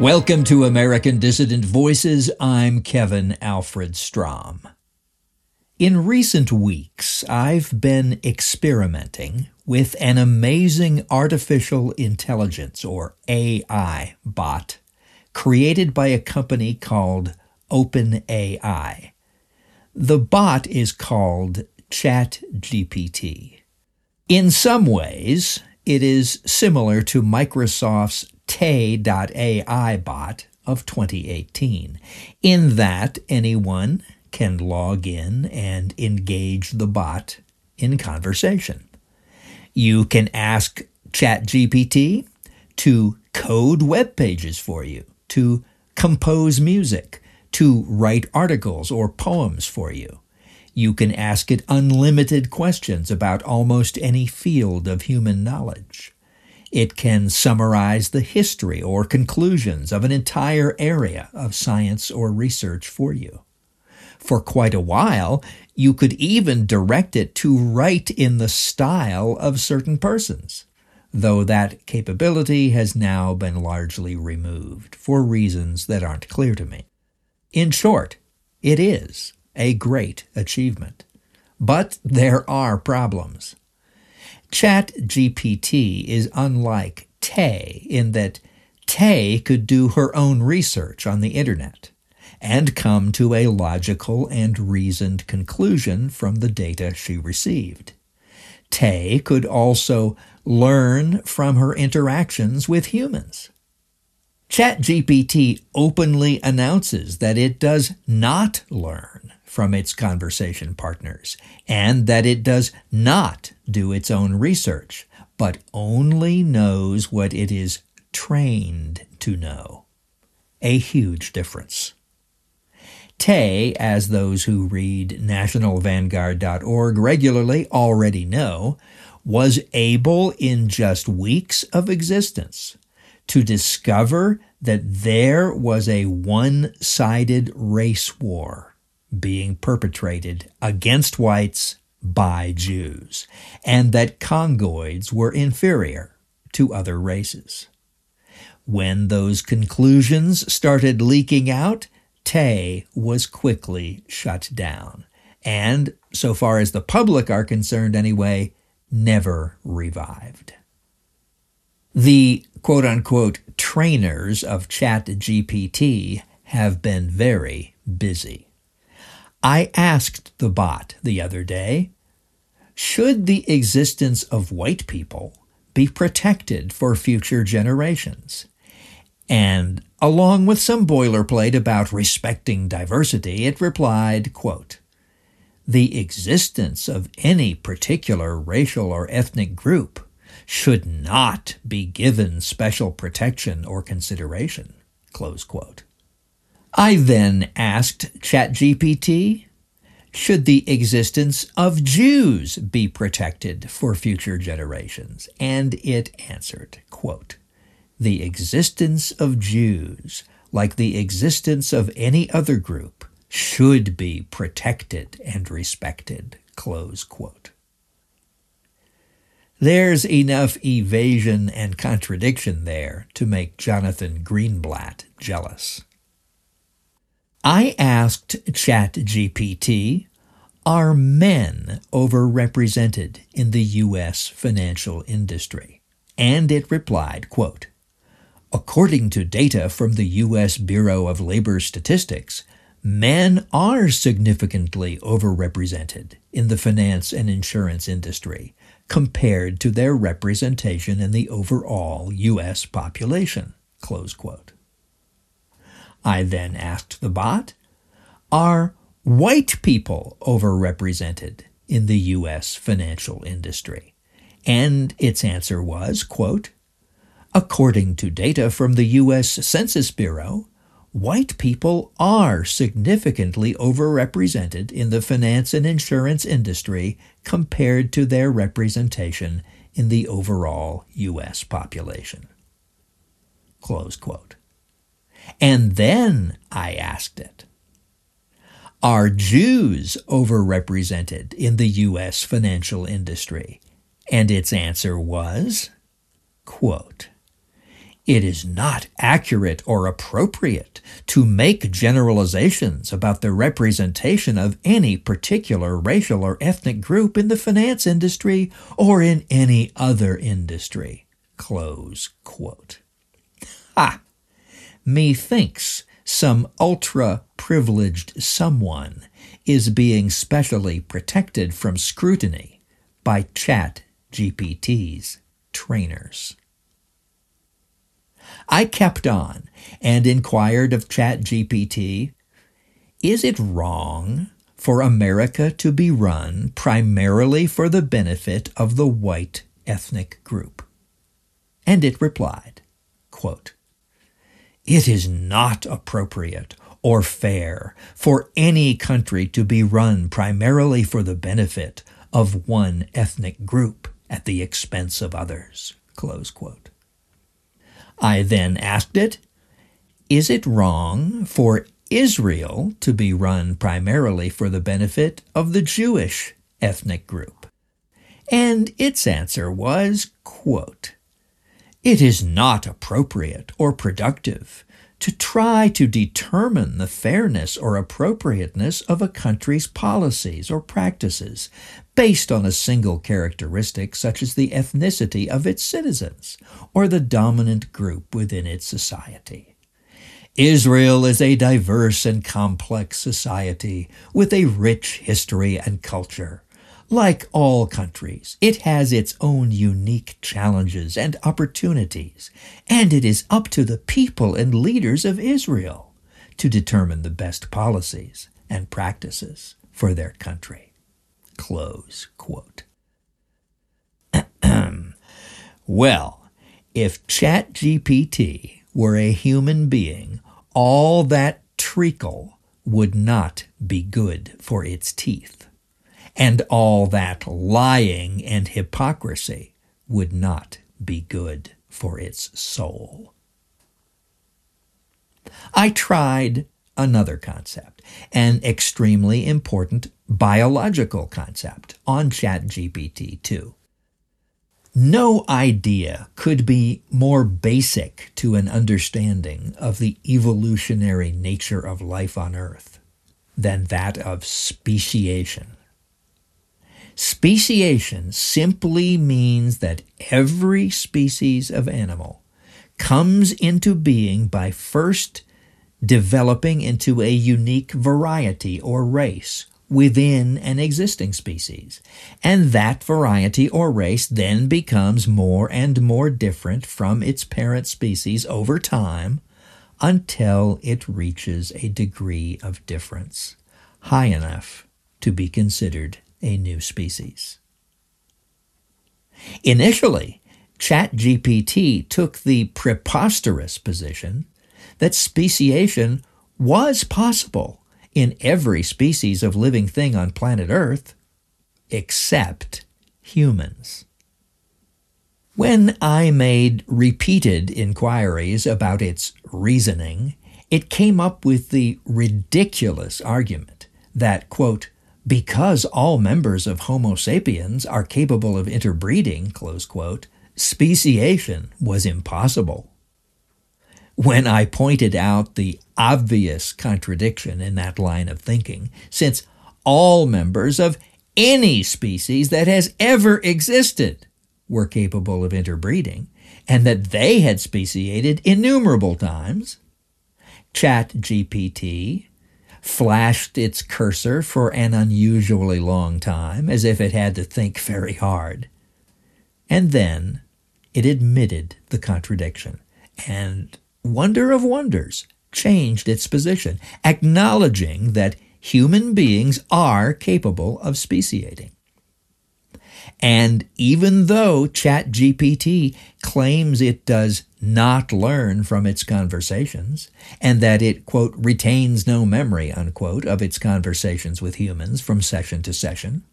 Welcome to American Dissident Voices. I'm Kevin Alfred Strom. In recent weeks, I've been experimenting with an amazing artificial intelligence or AI bot created by a company called OpenAI. The bot is called ChatGPT. In some ways, it is similar to Microsoft's Tay.ai bot of 2018, in that anyone can log in and engage the bot in conversation. You can ask ChatGPT to code web pages for you, to compose music, to write articles or poems for you. You can ask it unlimited questions about almost any field of human knowledge. It can summarize the history or conclusions of an entire area of science or research for you. For quite a while, you could even direct it to write in the style of certain persons, though that capability has now been largely removed for reasons that aren't clear to me. In short, it is a great achievement. But there are problems. ChatGPT is unlike Tay in that Tay could do her own research on the internet and come to a logical and reasoned conclusion from the data she received. Tay could also learn from her interactions with humans. ChatGPT openly announces that it does not learn from its conversation partners and that it does not do its own research, but only knows what it is trained to know. A huge difference. Tay, as those who read nationalvanguard.org regularly already know, was able in just weeks of existence to discover that there was a one sided race war being perpetrated against whites by Jews, and that Congoids were inferior to other races. When those conclusions started leaking out, Tay was quickly shut down, and, so far as the public are concerned anyway, never revived. The quote unquote trainers of ChatGPT have been very busy. I asked the bot the other day should the existence of white people be protected for future generations? And along with some boilerplate about respecting diversity, it replied, quote, The existence of any particular racial or ethnic group should not be given special protection or consideration. Close quote. I then asked ChatGPT, should the existence of Jews be protected for future generations? And it answered, quote, the existence of Jews, like the existence of any other group, should be protected and respected. Close quote. There's enough evasion and contradiction there to make Jonathan Greenblatt jealous. I asked ChatGPT, are men overrepresented in the U.S. financial industry? And it replied, quote, According to data from the U.S. Bureau of Labor Statistics, men are significantly overrepresented in the finance and insurance industry, compared to their representation in the overall U.S. population. I then asked the bot, are white people overrepresented in the U.S. financial industry? And its answer was, quote, according to data from the U.S. Census Bureau, white people are significantly overrepresented in the finance and insurance industry compared to their representation in the overall U.S. population. Close quote. And then I asked it, are Jews overrepresented in the U.S. financial industry? And its answer was, quote, It is not accurate or appropriate to make generalizations about the representation of any particular racial or ethnic group in the finance industry or in any other industry. Close quote. Ah, methinks some ultra privileged someone is being specially protected from scrutiny by Chat GPT's trainers. I kept on and inquired of ChatGPT, is it wrong for America to be run primarily for the benefit of the white ethnic group? And it replied, quote, It is not appropriate or fair for any country to be run primarily for the benefit of one ethnic group at the expense of others. Close quote. I then asked it, is it wrong for Israel to be run primarily for the benefit of the Jewish ethnic group? And its answer was, quote, It is not appropriate or productive to try to determine the fairness or appropriateness of a country's policies or practices based on a single characteristic such as the ethnicity of its citizens or the dominant group within its society. Israel is a diverse and complex society with a rich history and culture. Like all countries, it has its own unique challenges and opportunities, and it is up to the people and leaders of Israel to determine the best policies and practices for their country. Close quote. well, if ChatGPT were a human being, all that treacle would not be good for its teeth and all that lying and hypocrisy would not be good for its soul. I tried another concept, an extremely important biological concept on ChatGPT 2. No idea could be more basic to an understanding of the evolutionary nature of life on Earth than that of speciation. Speciation simply means that every species of animal comes into being by first developing into a unique variety or race within an existing species. And that variety or race then becomes more and more different from its parent species over time until it reaches a degree of difference high enough to be considered a new species. Initially, ChatGPT took the preposterous position that speciation was possible in every species of living thing on planet Earth, except humans. When I made repeated inquiries about its reasoning, it came up with the ridiculous argument that, quote, because all members of Homo sapiens are capable of interbreeding, quote, speciation was impossible. When I pointed out the obvious contradiction in that line of thinking, since all members of any species that has ever existed were capable of interbreeding, and that they had speciated innumerable times, ChatGPT flashed its cursor for an unusually long time, as if it had to think very hard. And then it admitted the contradiction and, wonder of wonders, changed its position, acknowledging that human beings are capable of speciating. And even though ChatGPT claims it does not learn from its conversations, and that it, quote, retains no memory, unquote, of its conversations with humans from session to session,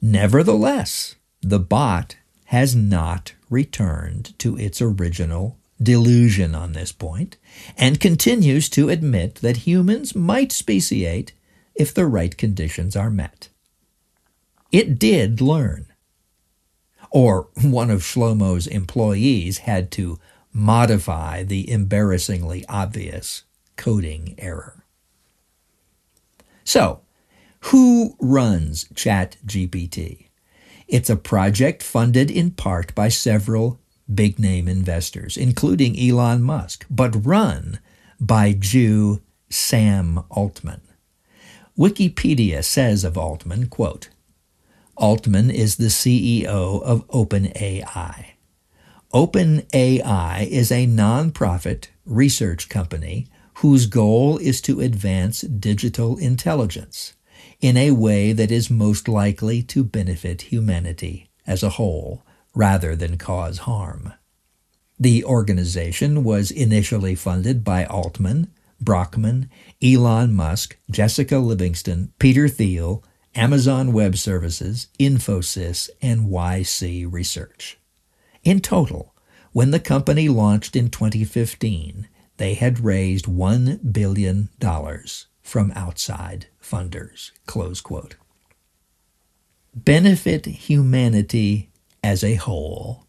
nevertheless, the bot has not returned to its original delusion on this point and continues to admit that humans might speciate if the right conditions are met. It did learn or one of Shlomo's employees had to modify the embarrassingly obvious coding error. So, who runs ChatGPT? It's a project funded in part by several big name investors, including Elon Musk, but run by Jew Sam Altman. Wikipedia says of Altman, quote, Altman is the CEO of OpenAI. OpenAI is a nonprofit research company whose goal is to advance digital intelligence in a way that is most likely to benefit humanity as a whole rather than cause harm. The organization was initially funded by Altman, Brockman, Elon Musk, Jessica Livingston, Peter Thiel, Amazon Web Services, Infosys, and YC Research. In total, when the company launched in 2015, they had raised $1 billion from outside funders. Close quote. Benefit humanity as a whole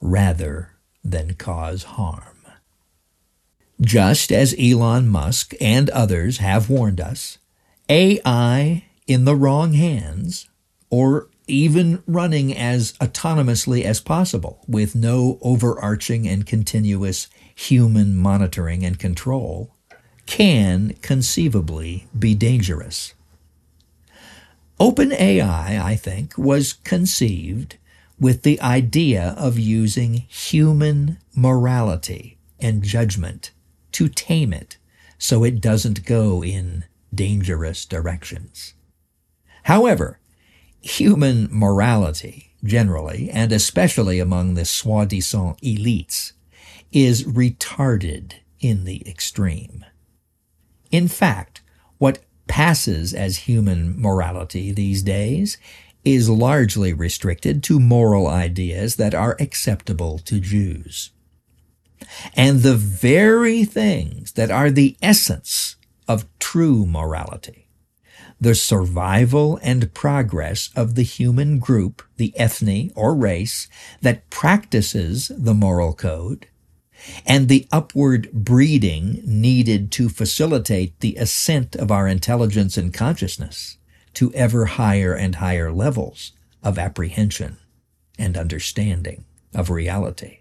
rather than cause harm. Just as Elon Musk and others have warned us, AI in the wrong hands, or even running as autonomously as possible with no overarching and continuous human monitoring and control, can conceivably be dangerous. OpenAI, I think, was conceived with the idea of using human morality and judgment to tame it so it doesn't go in dangerous directions. However, human morality, generally, and especially among the soi-disant elites, is retarded in the extreme. In fact, what passes as human morality these days is largely restricted to moral ideas that are acceptable to Jews. And the very things that are the essence of true morality, the survival and progress of the human group, the ethne or race that practices the moral code, and the upward breeding needed to facilitate the ascent of our intelligence and consciousness to ever higher and higher levels of apprehension and understanding of reality.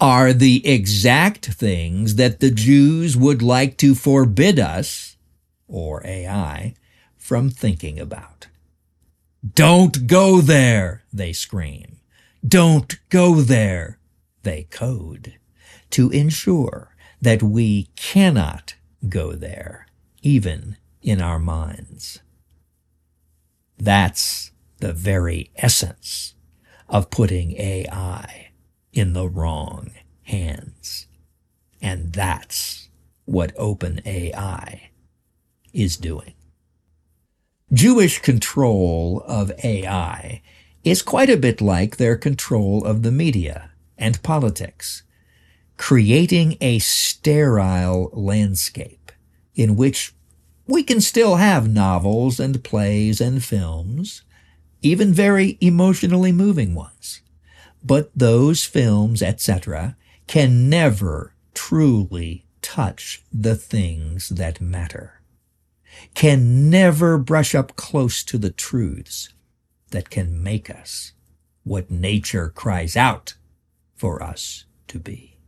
Are the exact things that the Jews would like to forbid us, or AI, from thinking about. Don't go there, they scream. Don't go there, they code, to ensure that we cannot go there, even in our minds. That's the very essence of putting AI in the wrong hands. And that's what OpenAI is doing. Jewish control of AI is quite a bit like their control of the media and politics, creating a sterile landscape in which we can still have novels and plays and films, even very emotionally moving ones. But those films, etc., can never truly touch the things that matter, can never brush up close to the truths that can make us what nature cries out for us to be.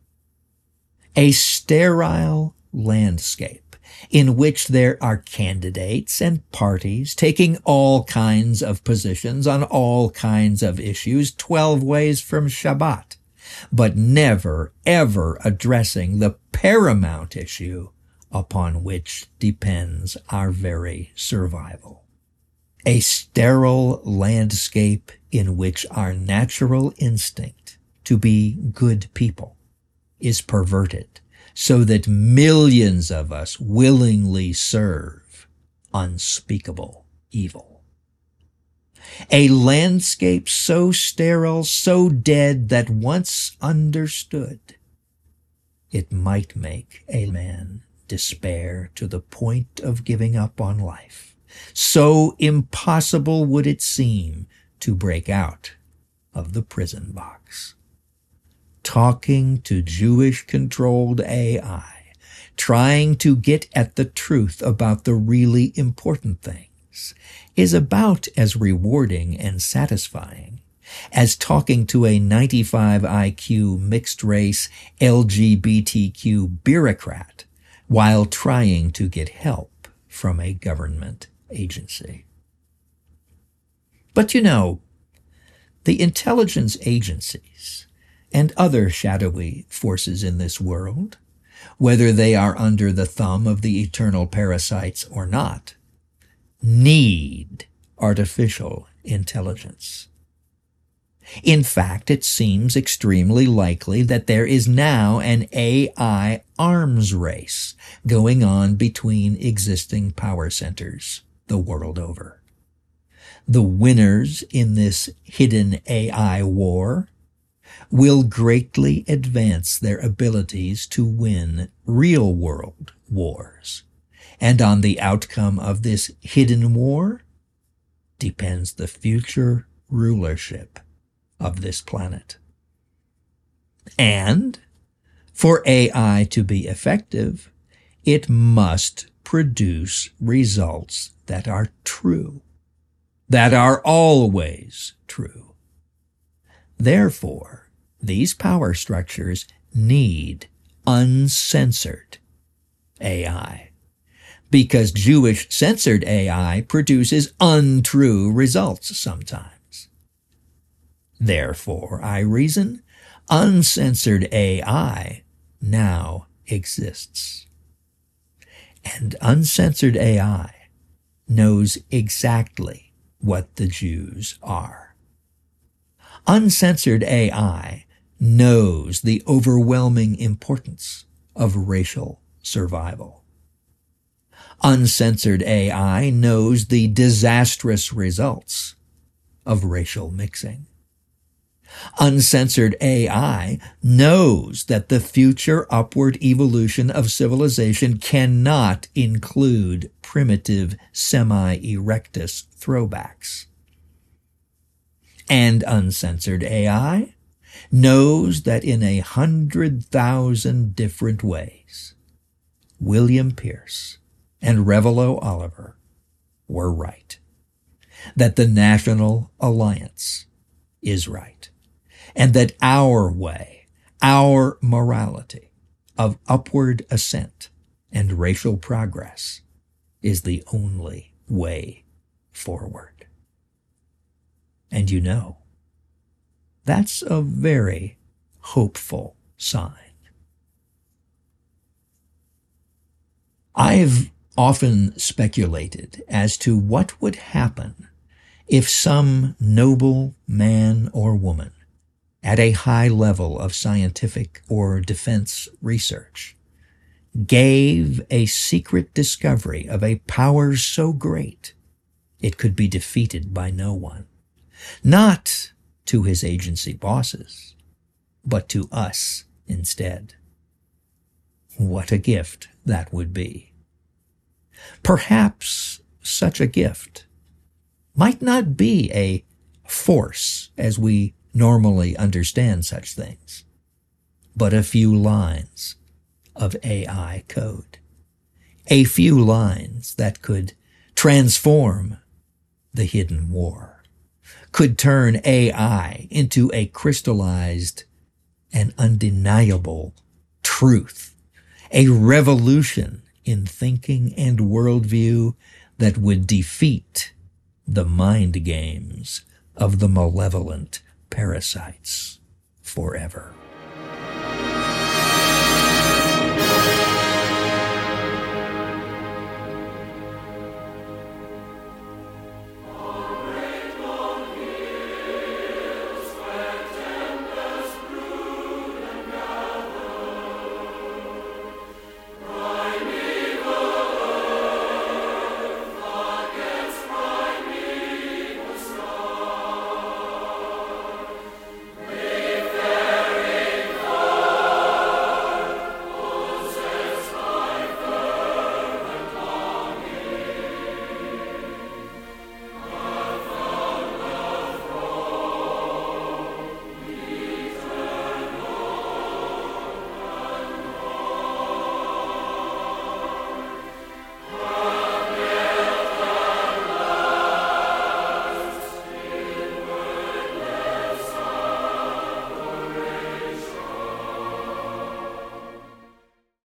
A sterile landscape in which there are candidates and parties taking all kinds of positions on all kinds of issues 12 ways from Shabbat, but never ever addressing the paramount issue upon which depends our very survival. A sterile landscape in which our natural instinct to be good people is perverted so that millions of us willingly serve unspeakable evil. A landscape so sterile, so dead that once understood, it might make a man despair to the point of giving up on life. So impossible would it seem to break out of the prison box. talking to Jewish controlled AI, trying to get at the truth about the really important things, is about as rewarding and satisfying as talking to a 95 IQ mixed race LGBTQ bureaucrat while trying to get help from a government agency. But you know, the intelligence agencies and other shadowy forces in this world, whether they are under the thumb of the eternal parasites or not, need artificial intelligence. In fact, it seems extremely likely that there is now an AI arms race going on between existing power centers the world over. The winners in this hidden AI war will greatly advance their abilities to win real world wars. And on the outcome of this hidden war depends the future rulership of this planet. And for AI to be effective, it must produce results that are true, that are always true. Therefore, these power structures need uncensored AI because Jewish censored AI produces untrue results sometimes. Therefore, I reason, uncensored AI now exists. And uncensored AI knows exactly what the Jews are. Uncensored AI knows the overwhelming importance of racial survival. Uncensored AI knows the disastrous results of racial mixing. Uncensored AI knows that the future upward evolution of civilization cannot include primitive semi-erectus throwbacks. And uncensored AI knows that in a hundred thousand different ways, William Pierce and Revilo Oliver were right. That the National Alliance is right and that our way, our morality of upward ascent and racial progress is the only way forward. And you know, that's a very hopeful sign. I've often speculated as to what would happen if some noble man or woman at a high level of scientific or defense research, gave a secret discovery of a power so great it could be defeated by no one, not to his agency bosses, but to us instead. What a gift that would be. Perhaps such a gift might not be a force as we normally understand such things, but a few lines of AI code. A few lines that could transform the hidden war, could turn AI into a crystallized and undeniable truth, a revolution in thinking and worldview that would defeat the mind games of the malevolent parasites forever.